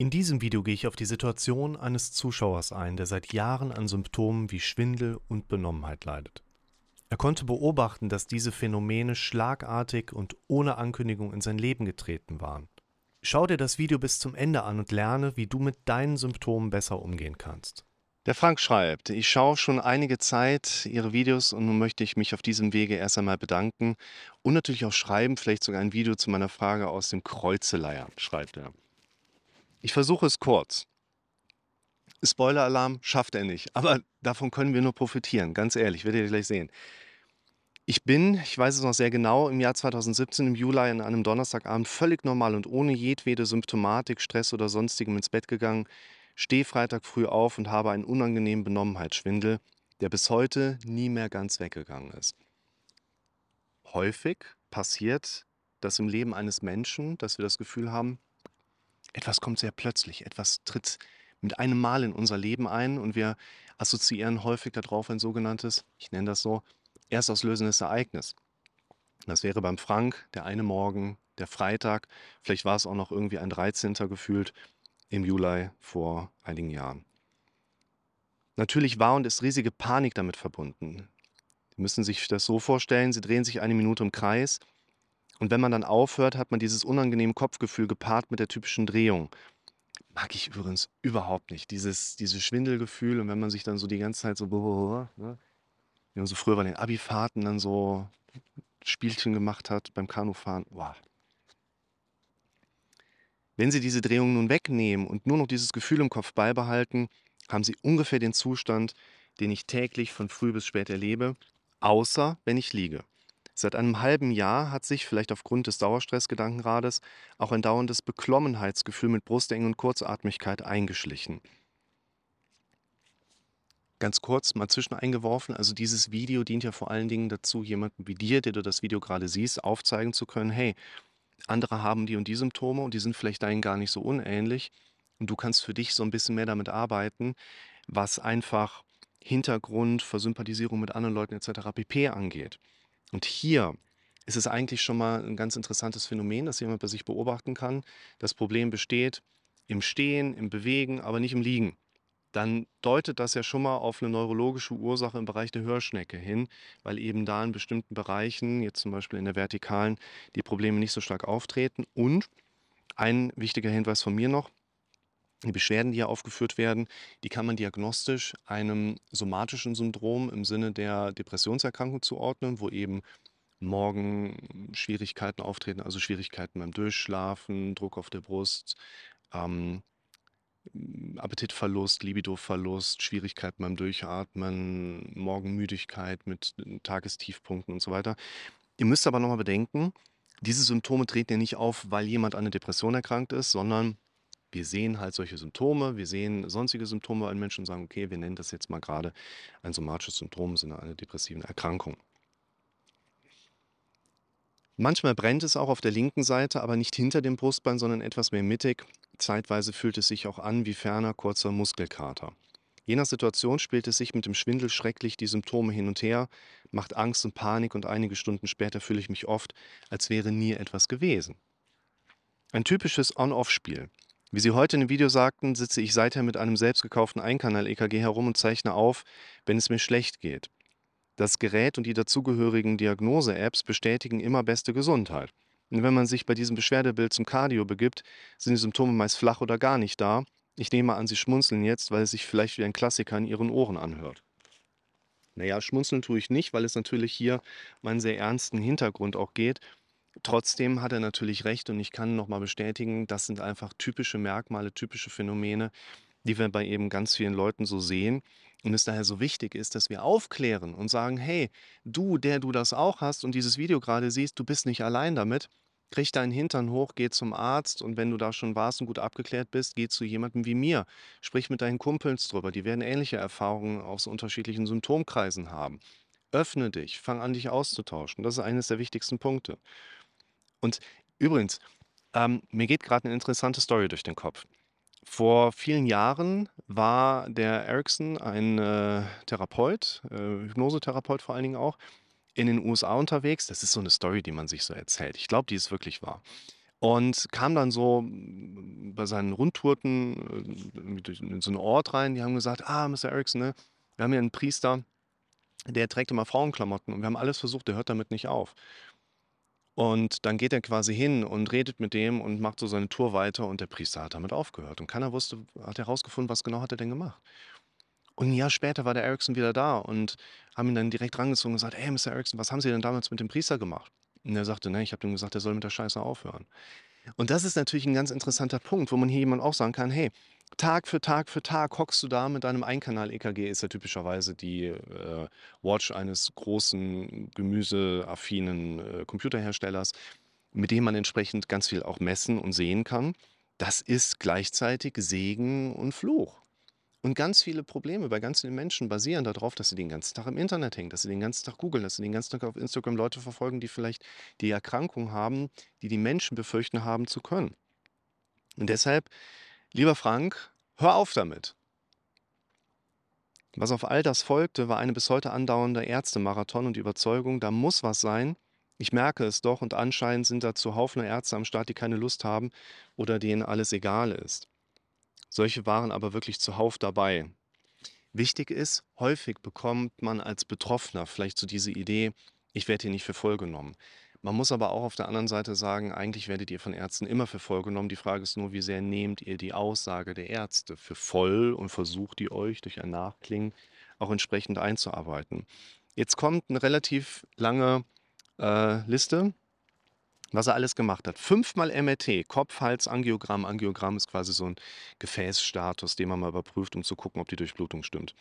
In diesem Video gehe ich auf die Situation eines Zuschauers ein, der seit Jahren an Symptomen wie Schwindel und Benommenheit leidet. Er konnte beobachten, dass diese Phänomene schlagartig und ohne Ankündigung in sein Leben getreten waren. Schau dir das Video bis zum Ende an und lerne, wie du mit deinen Symptomen besser umgehen kannst. Der Frank schreibt, ich schaue schon einige Zeit Ihre Videos und nun möchte ich mich auf diesem Wege erst einmal bedanken und natürlich auch schreiben, vielleicht sogar ein Video zu meiner Frage aus dem Kreuzeleier, schreibt er. Ich versuche es kurz. Spoiler-Alarm schafft er nicht, aber davon können wir nur profitieren, ganz ehrlich, werdet ihr gleich sehen. Ich bin, ich weiß es noch sehr genau, im Jahr 2017 im Juli an einem Donnerstagabend völlig normal und ohne jedwede Symptomatik, Stress oder sonstigem ins Bett gegangen, stehe Freitag früh auf und habe einen unangenehmen Benommenheitsschwindel, der bis heute nie mehr ganz weggegangen ist. Häufig passiert das im Leben eines Menschen, dass wir das Gefühl haben, etwas kommt sehr plötzlich, etwas tritt mit einem Mal in unser Leben ein und wir assoziieren häufig darauf ein sogenanntes, ich nenne das so, erstauslösendes Ereignis. Das wäre beim Frank der eine Morgen, der Freitag, vielleicht war es auch noch irgendwie ein 13. gefühlt im Juli vor einigen Jahren. Natürlich war und ist riesige Panik damit verbunden. Sie müssen sich das so vorstellen, sie drehen sich eine Minute im Kreis und wenn man dann aufhört, hat man dieses unangenehme Kopfgefühl gepaart mit der typischen Drehung. Mag ich übrigens überhaupt nicht, dieses, dieses Schwindelgefühl und wenn man sich dann so die ganze Zeit so, ne, wie man so früher bei den Abifahrten dann so Spielchen gemacht hat beim Kanufahren. Wow. Wenn Sie diese Drehung nun wegnehmen und nur noch dieses Gefühl im Kopf beibehalten, haben Sie ungefähr den Zustand, den ich täglich von früh bis spät erlebe, außer wenn ich liege. Seit einem halben Jahr hat sich, vielleicht aufgrund des Dauerstressgedankenrades, auch ein dauerndes Beklommenheitsgefühl mit Brustengen und Kurzatmigkeit eingeschlichen. Ganz kurz mal zwischen eingeworfen, also dieses Video dient ja vor allen Dingen dazu, jemanden wie dir, der du das Video gerade siehst, aufzeigen zu können, hey, andere haben die und die Symptome und die sind vielleicht deinen gar nicht so unähnlich und du kannst für dich so ein bisschen mehr damit arbeiten, was einfach Hintergrund, Versympathisierung mit anderen Leuten etc. pp. angeht. Und hier ist es eigentlich schon mal ein ganz interessantes Phänomen, das jemand bei sich beobachten kann. Das Problem besteht im Stehen, im Bewegen, aber nicht im Liegen dann deutet das ja schon mal auf eine neurologische Ursache im Bereich der Hörschnecke hin, weil eben da in bestimmten Bereichen, jetzt zum Beispiel in der vertikalen, die Probleme nicht so stark auftreten. Und ein wichtiger Hinweis von mir noch, die Beschwerden, die hier aufgeführt werden, die kann man diagnostisch einem somatischen Syndrom im Sinne der Depressionserkrankung zuordnen, wo eben morgen Schwierigkeiten auftreten, also Schwierigkeiten beim Durchschlafen, Druck auf der Brust, ähm, Appetitverlust, Libidoverlust, Schwierigkeiten beim Durchatmen, Morgenmüdigkeit mit Tagestiefpunkten und so weiter. Ihr müsst aber nochmal bedenken, diese Symptome treten ja nicht auf, weil jemand an einer Depression erkrankt ist, sondern wir sehen halt solche Symptome, wir sehen sonstige Symptome bei Menschen und sagen, okay, wir nennen das jetzt mal gerade ein somatisches Symptom im Sinne einer depressiven Erkrankung. Manchmal brennt es auch auf der linken Seite, aber nicht hinter dem Brustbein, sondern etwas mehr mittig. Zeitweise fühlt es sich auch an wie ferner kurzer Muskelkater. Je nach Situation spielt es sich mit dem Schwindel schrecklich die Symptome hin und her, macht Angst und Panik und einige Stunden später fühle ich mich oft, als wäre nie etwas gewesen. Ein typisches On-Off-Spiel. Wie Sie heute in dem Video sagten, sitze ich seither mit einem selbst gekauften Einkanal-EKG herum und zeichne auf, wenn es mir schlecht geht. Das Gerät und die dazugehörigen Diagnose-Apps bestätigen immer beste Gesundheit. Und wenn man sich bei diesem Beschwerdebild zum Cardio begibt, sind die Symptome meist flach oder gar nicht da. Ich nehme an, Sie schmunzeln jetzt, weil es sich vielleicht wie ein Klassiker in Ihren Ohren anhört. Naja, schmunzeln tue ich nicht, weil es natürlich hier um einen sehr ernsten Hintergrund auch geht. Trotzdem hat er natürlich recht und ich kann nochmal bestätigen, das sind einfach typische Merkmale, typische Phänomene, die wir bei eben ganz vielen Leuten so sehen und es daher so wichtig ist, dass wir aufklären und sagen, hey, du, der du das auch hast und dieses Video gerade siehst, du bist nicht allein damit. Krieg deinen Hintern hoch, geh zum Arzt und wenn du da schon warst und gut abgeklärt bist, geh zu jemandem wie mir. Sprich mit deinen Kumpels drüber, die werden ähnliche Erfahrungen aus unterschiedlichen Symptomkreisen haben. Öffne dich, fang an, dich auszutauschen. Das ist eines der wichtigsten Punkte. Und übrigens, ähm, mir geht gerade eine interessante Story durch den Kopf. Vor vielen Jahren war der Erickson ein, äh, Therapeut, äh, Hypnosetherapeut vor allen Dingen auch, in den USA unterwegs. Das ist so eine Story, die man sich so erzählt. Ich glaube, die ist wirklich wahr. und kam dann so mm, bei seinen Rundtourten äh, in so einen Ort rein. Die haben gesagt, ah, Mr. Erickson, ne, wir haben hier einen Priester, der trägt immer Frauenklamotten und wir haben alles versucht, der hört damit nicht auf. Und dann geht er quasi hin und redet mit dem und macht so seine Tour weiter und der Priester hat damit aufgehört. Und keiner wusste, hat herausgefunden, was genau hat er denn gemacht. Und ein Jahr später war der Erickson wieder da und haben ihn dann direkt rangezogen und gesagt, hey, Mr. Erickson, was haben Sie denn damals mit dem Priester gemacht? Und er sagte, ne, ich habe ihm gesagt, er soll mit der Scheiße aufhören. Und das ist natürlich ein ganz interessanter Punkt, wo man hier jemand auch sagen kann, hey, Tag für Tag für Tag hockst du da mit deinem Einkanal-EKG, ist ja typischerweise die äh, Watch eines großen, gemüseaffinen äh, Computerherstellers, mit dem man entsprechend ganz viel auch messen und sehen kann. Das ist gleichzeitig Segen und Fluch. Und ganz viele Probleme bei ganz vielen Menschen basieren darauf, dass sie den ganzen Tag im Internet hängen, dass sie den ganzen Tag googeln, dass sie den ganzen Tag auf Instagram Leute verfolgen, die vielleicht die Erkrankung haben, die die Menschen befürchten haben zu können. Und deshalb, lieber Frank, hör auf damit. Was auf all das folgte, war eine bis heute andauernde Ärztemarathon und die Überzeugung, da muss was sein. Ich merke es doch und anscheinend sind da zuhauf nur Ärzte am Start, die keine Lust haben oder denen alles egal ist. Solche waren aber wirklich zuhauf dabei. Wichtig ist, häufig bekommt man als Betroffener vielleicht so diese Idee, ich werde hier nicht für voll genommen. Man muss aber auch auf der anderen Seite sagen, eigentlich werdet ihr von Ärzten immer für voll genommen. Die Frage ist nur, wie sehr nehmt ihr die Aussage der Ärzte für voll und versucht ihr euch durch ein Nachklingen auch entsprechend einzuarbeiten. Jetzt kommt eine relativ lange äh, Liste was er alles gemacht hat. Fünfmal MRT, Kopf, Hals, Angiogramm. Angiogramm ist quasi so ein Gefäßstatus, den man mal überprüft, um zu gucken, ob die Durchblutung stimmt.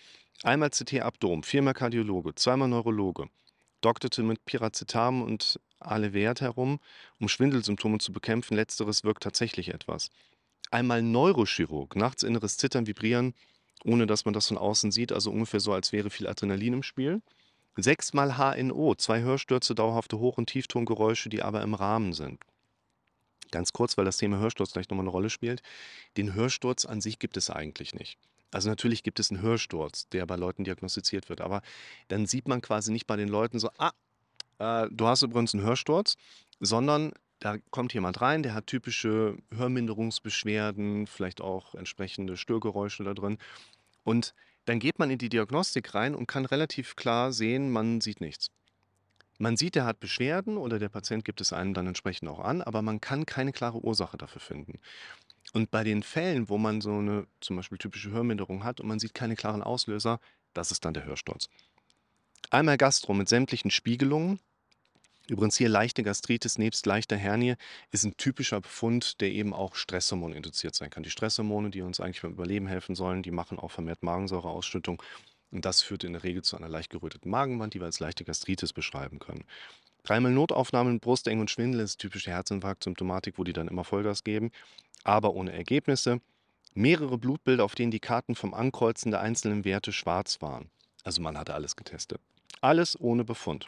Einmal CT Abdom, viermal Kardiologe, zweimal Neurologe. Dokterte mit Piracetam und Alevert herum, um Schwindelsymptome zu bekämpfen. Letzteres wirkt tatsächlich etwas. Einmal Neurochirurg, nachts inneres Zittern, Vibrieren, ohne dass man das von außen sieht, also ungefähr so, als wäre viel Adrenalin im Spiel. Sechsmal HNO, zwei Hörstürze, dauerhafte Hoch- und Tieftongeräusche, die aber im Rahmen sind. Ganz kurz, weil das Thema Hörsturz gleich nochmal eine Rolle spielt. Den Hörsturz an sich gibt es eigentlich nicht. Also natürlich gibt es einen Hörsturz, der bei Leuten diagnostiziert wird, aber dann sieht man quasi nicht bei den Leuten so, ah, äh, du hast übrigens einen Hörsturz, sondern da kommt jemand rein, der hat typische Hörminderungsbeschwerden, vielleicht auch entsprechende Störgeräusche da drin. Und dann geht man in die Diagnostik rein und kann relativ klar sehen, man sieht nichts. Man sieht, er hat Beschwerden oder der Patient gibt es einem dann entsprechend auch an, aber man kann keine klare Ursache dafür finden. Und bei den Fällen, wo man so eine zum Beispiel typische Hörminderung hat und man sieht keine klaren Auslöser, das ist dann der Hörsturz. Einmal Gastro mit sämtlichen Spiegelungen, Übrigens hier leichte Gastritis nebst leichter Hernie ist ein typischer Befund, der eben auch Stresshormon induziert sein kann. Die Stresshormone, die uns eigentlich beim Überleben helfen sollen, die machen auch vermehrt Magensäureausschüttung. Und das führt in der Regel zu einer leicht geröteten Magenwand, die wir als leichte Gastritis beschreiben können. Dreimal Notaufnahme mit Brusteng und Schwindel ist typische Herzinfarkt-Symptomatik, wo die dann immer Vollgas geben, aber ohne Ergebnisse. Mehrere Blutbilder, auf denen die Karten vom Ankreuzen der einzelnen Werte schwarz waren. Also man hatte alles getestet. Alles ohne Befund.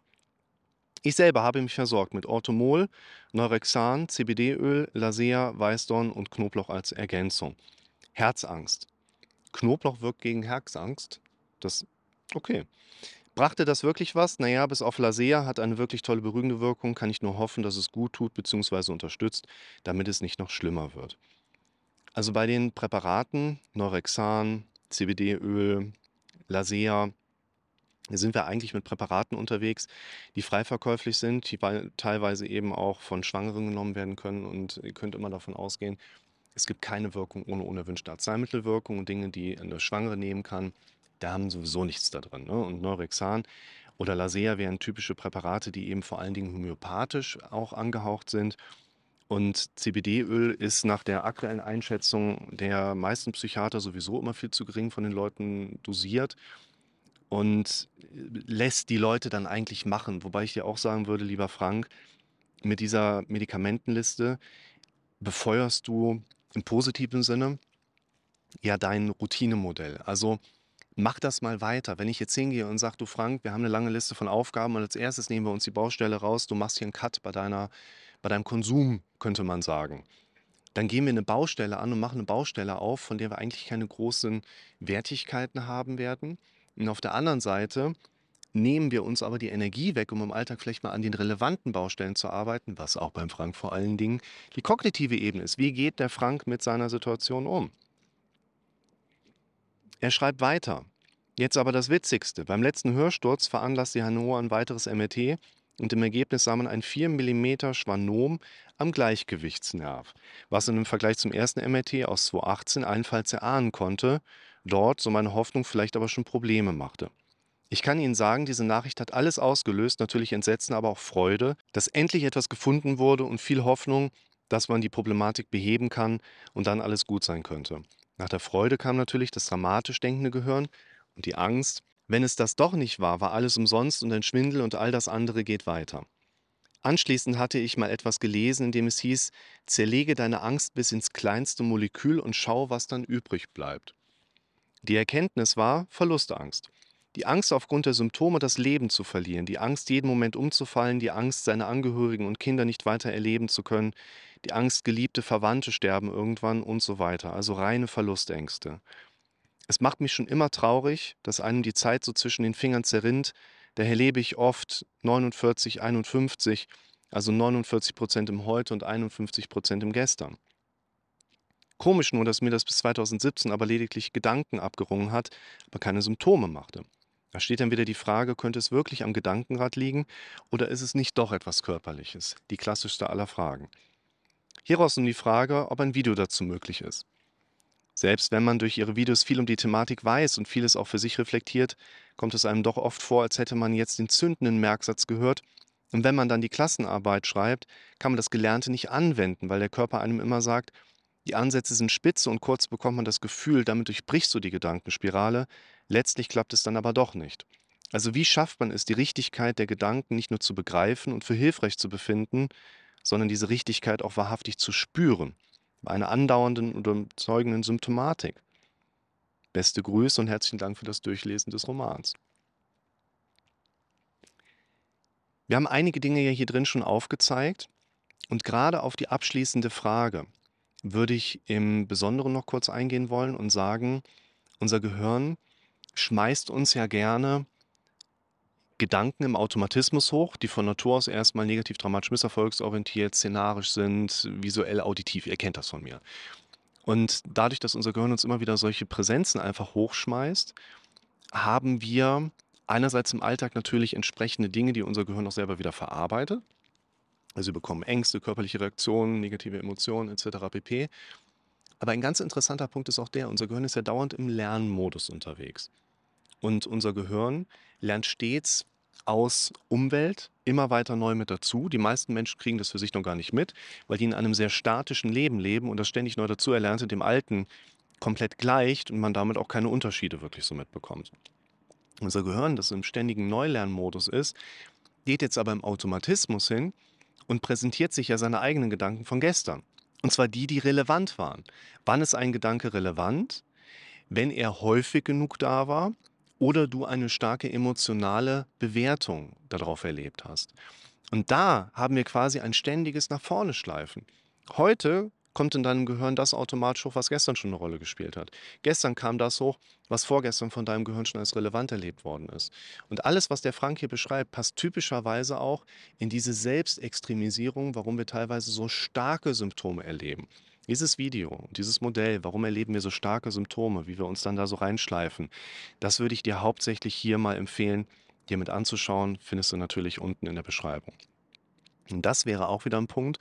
Ich selber habe mich versorgt mit Orthomol, Neurexan, CBD-Öl, Lasea, Weißdorn und Knoblauch als Ergänzung. Herzangst. Knoblauch wirkt gegen Herzangst. Das, okay. Brachte das wirklich was? Naja, bis auf Lasea hat eine wirklich tolle beruhigende Wirkung. Kann ich nur hoffen, dass es gut tut bzw. unterstützt, damit es nicht noch schlimmer wird. Also bei den Präparaten Neurexan, CBD-Öl, Lasea, sind wir eigentlich mit Präparaten unterwegs, die frei verkäuflich sind, die teilweise eben auch von Schwangeren genommen werden können. Und ihr könnt immer davon ausgehen, es gibt keine Wirkung ohne unerwünschte Arzneimittelwirkung und Dinge, die eine Schwangere nehmen kann, da haben sowieso nichts da drin. Ne? Und Neurexan oder Lasea wären typische Präparate, die eben vor allen Dingen homöopathisch auch angehaucht sind. Und CBD-Öl ist nach der aktuellen Einschätzung der meisten Psychiater sowieso immer viel zu gering von den Leuten dosiert und lässt die Leute dann eigentlich machen. Wobei ich dir auch sagen würde, lieber Frank, mit dieser Medikamentenliste befeuerst du im positiven Sinne ja dein Routinemodell. Also mach das mal weiter. Wenn ich jetzt hingehe und sage, du Frank, wir haben eine lange Liste von Aufgaben und als erstes nehmen wir uns die Baustelle raus, du machst hier einen Cut bei, deiner, bei deinem Konsum, könnte man sagen. Dann gehen wir eine Baustelle an und machen eine Baustelle auf, von der wir eigentlich keine großen Wertigkeiten haben werden. Und auf der anderen Seite nehmen wir uns aber die Energie weg, um im Alltag vielleicht mal an den relevanten Baustellen zu arbeiten, was auch beim Frank vor allen Dingen die kognitive Ebene ist. Wie geht der Frank mit seiner Situation um? Er schreibt weiter. Jetzt aber das Witzigste. Beim letzten Hörsturz veranlasste Hannover ein weiteres MRT und im Ergebnis sah man ein 4 mm Schwanom am Gleichgewichtsnerv, was in einem Vergleich zum ersten MRT aus 2018 allenfalls erahnen konnte, dort, so meine Hoffnung, vielleicht aber schon Probleme machte. Ich kann Ihnen sagen, diese Nachricht hat alles ausgelöst, natürlich Entsetzen, aber auch Freude, dass endlich etwas gefunden wurde und viel Hoffnung, dass man die Problematik beheben kann und dann alles gut sein könnte. Nach der Freude kam natürlich das dramatisch denkende Gehirn und die Angst, wenn es das doch nicht war, war alles umsonst und ein Schwindel und all das andere geht weiter. Anschließend hatte ich mal etwas gelesen, in dem es hieß, zerlege deine Angst bis ins kleinste Molekül und schau, was dann übrig bleibt. Die Erkenntnis war Verlustangst. Die Angst aufgrund der Symptome, das Leben zu verlieren, die Angst, jeden Moment umzufallen, die Angst, seine Angehörigen und Kinder nicht weiter erleben zu können, die Angst, geliebte Verwandte sterben irgendwann und so weiter, also reine Verlustängste. Es macht mich schon immer traurig, dass einem die Zeit so zwischen den Fingern zerrinnt, daher lebe ich oft 49, 51, also 49 Prozent im Heute und 51 Prozent im Gestern. Komisch nur, dass mir das bis 2017 aber lediglich Gedanken abgerungen hat, aber keine Symptome machte. Da steht dann wieder die Frage, könnte es wirklich am Gedankenrad liegen oder ist es nicht doch etwas Körperliches? Die klassischste aller Fragen. Hieraus nun die Frage, ob ein Video dazu möglich ist. Selbst wenn man durch ihre Videos viel um die Thematik weiß und vieles auch für sich reflektiert, kommt es einem doch oft vor, als hätte man jetzt den zündenden Merksatz gehört. Und wenn man dann die Klassenarbeit schreibt, kann man das Gelernte nicht anwenden, weil der Körper einem immer sagt, die Ansätze sind spitze und kurz bekommt man das Gefühl, damit durchbrichst du die Gedankenspirale, letztlich klappt es dann aber doch nicht. Also wie schafft man es, die Richtigkeit der Gedanken nicht nur zu begreifen und für hilfreich zu befinden, sondern diese Richtigkeit auch wahrhaftig zu spüren, bei einer andauernden und überzeugenden Symptomatik. Beste Grüße und herzlichen Dank für das Durchlesen des Romans. Wir haben einige Dinge ja hier drin schon aufgezeigt und gerade auf die abschließende Frage, würde ich im Besonderen noch kurz eingehen wollen und sagen, unser Gehirn schmeißt uns ja gerne Gedanken im Automatismus hoch, die von Natur aus erstmal negativ, dramatisch, misserfolgsorientiert, szenarisch sind, visuell, auditiv. Ihr kennt das von mir. Und dadurch, dass unser Gehirn uns immer wieder solche Präsenzen einfach hochschmeißt, haben wir einerseits im Alltag natürlich entsprechende Dinge, die unser Gehirn auch selber wieder verarbeitet. Also sie bekommen Ängste, körperliche Reaktionen, negative Emotionen etc. pp. Aber ein ganz interessanter Punkt ist auch der, unser Gehirn ist ja dauernd im Lernmodus unterwegs. Und unser Gehirn lernt stets aus Umwelt immer weiter neu mit dazu. Die meisten Menschen kriegen das für sich noch gar nicht mit, weil die in einem sehr statischen Leben leben und das ständig neu dazu erlernte dem Alten komplett gleicht und man damit auch keine Unterschiede wirklich so mitbekommt. Unser Gehirn, das im ständigen Neulernmodus ist, geht jetzt aber im Automatismus hin und präsentiert sich ja seine eigenen Gedanken von gestern. Und zwar die, die relevant waren. Wann ist ein Gedanke relevant? Wenn er häufig genug da war oder du eine starke emotionale Bewertung darauf erlebt hast. Und da haben wir quasi ein ständiges nach vorne schleifen. Heute kommt in deinem Gehirn das automatisch hoch, was gestern schon eine Rolle gespielt hat. Gestern kam das hoch, was vorgestern von deinem Gehirn schon als relevant erlebt worden ist. Und alles, was der Frank hier beschreibt, passt typischerweise auch in diese Selbstextremisierung, warum wir teilweise so starke Symptome erleben. Dieses Video, dieses Modell, warum erleben wir so starke Symptome, wie wir uns dann da so reinschleifen, das würde ich dir hauptsächlich hier mal empfehlen, dir mit anzuschauen, findest du natürlich unten in der Beschreibung. Und das wäre auch wieder ein Punkt,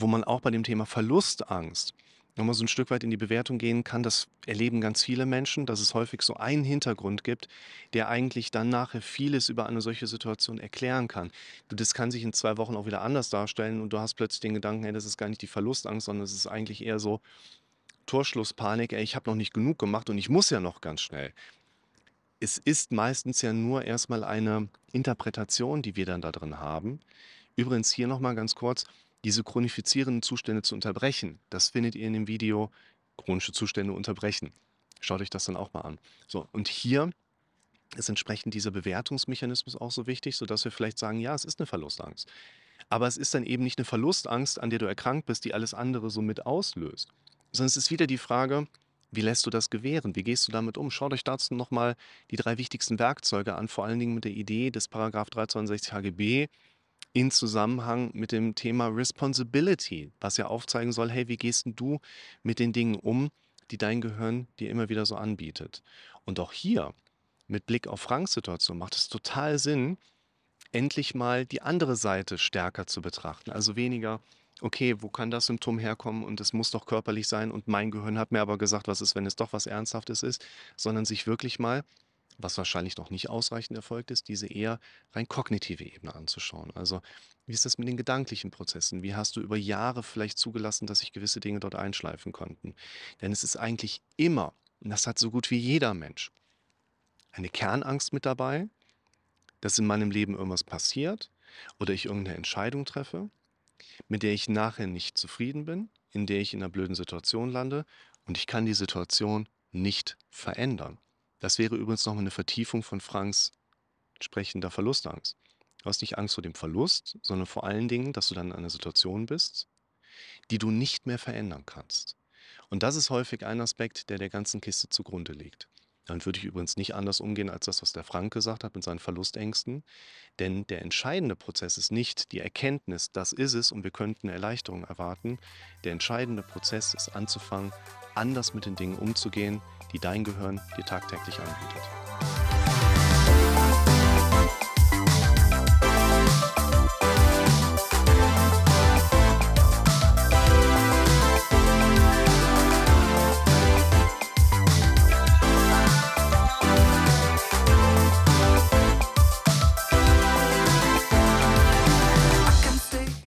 wo man auch bei dem Thema Verlustangst nochmal so ein Stück weit in die Bewertung gehen kann, das erleben ganz viele Menschen, dass es häufig so einen Hintergrund gibt, der eigentlich dann nachher vieles über eine solche Situation erklären kann. Das kann sich in zwei Wochen auch wieder anders darstellen und du hast plötzlich den Gedanken, hey, das ist gar nicht die Verlustangst, sondern es ist eigentlich eher so Torschlusspanik, ey, ich habe noch nicht genug gemacht und ich muss ja noch ganz schnell. Es ist meistens ja nur erstmal eine Interpretation, die wir dann da drin haben. Übrigens hier nochmal ganz kurz, diese chronifizierenden Zustände zu unterbrechen. Das findet ihr in dem Video chronische Zustände unterbrechen. Schaut euch das dann auch mal an. So, und hier ist entsprechend dieser Bewertungsmechanismus auch so wichtig, sodass wir vielleicht sagen, ja, es ist eine Verlustangst. Aber es ist dann eben nicht eine Verlustangst, an der du erkrankt bist, die alles andere so mit auslöst. Sondern es ist wieder die Frage, Wie lässt du das gewähren? Wie gehst du damit um? Schaut euch dazu nochmal die drei wichtigsten Werkzeuge an, vor allen Dingen mit der Idee des Paragraph 362 HGB in Zusammenhang mit dem Thema Responsibility, was ja aufzeigen soll, hey, wie gehst denn du mit den Dingen um, die dein Gehirn dir immer wieder so anbietet? Und auch hier, mit Blick auf Franks Situation, macht es total Sinn, endlich mal die andere Seite stärker zu betrachten. Also weniger, okay, wo kann das Symptom herkommen und es muss doch körperlich sein und mein Gehirn hat mir aber gesagt, was ist, wenn es doch was Ernsthaftes ist, sondern sich wirklich mal, was wahrscheinlich noch nicht ausreichend erfolgt ist, diese eher rein kognitive Ebene anzuschauen. Also wie ist das mit den gedanklichen Prozessen? Wie hast du über Jahre vielleicht zugelassen, dass sich gewisse Dinge dort einschleifen konnten? Denn es ist eigentlich immer, und das hat so gut wie jeder Mensch, eine Kernangst mit dabei, dass in meinem Leben irgendwas passiert oder ich irgendeine Entscheidung treffe mit der ich nachher nicht zufrieden bin, in der ich in einer blöden Situation lande und ich kann die Situation nicht verändern. Das wäre übrigens nochmal eine Vertiefung von Franks entsprechender Verlustangst. Du hast nicht Angst vor dem Verlust, sondern vor allen Dingen, dass du dann in einer Situation bist, die du nicht mehr verändern kannst. Und das ist häufig ein Aspekt, der der ganzen Kiste zugrunde liegt. Dann würde ich übrigens nicht anders umgehen als das, was der Frank gesagt hat mit seinen Verlustängsten. Denn der entscheidende Prozess ist nicht die Erkenntnis, das ist es und wir könnten Erleichterung erwarten. Der entscheidende Prozess ist anzufangen, anders mit den Dingen umzugehen, die dein Gehirn dir tagtäglich anbietet.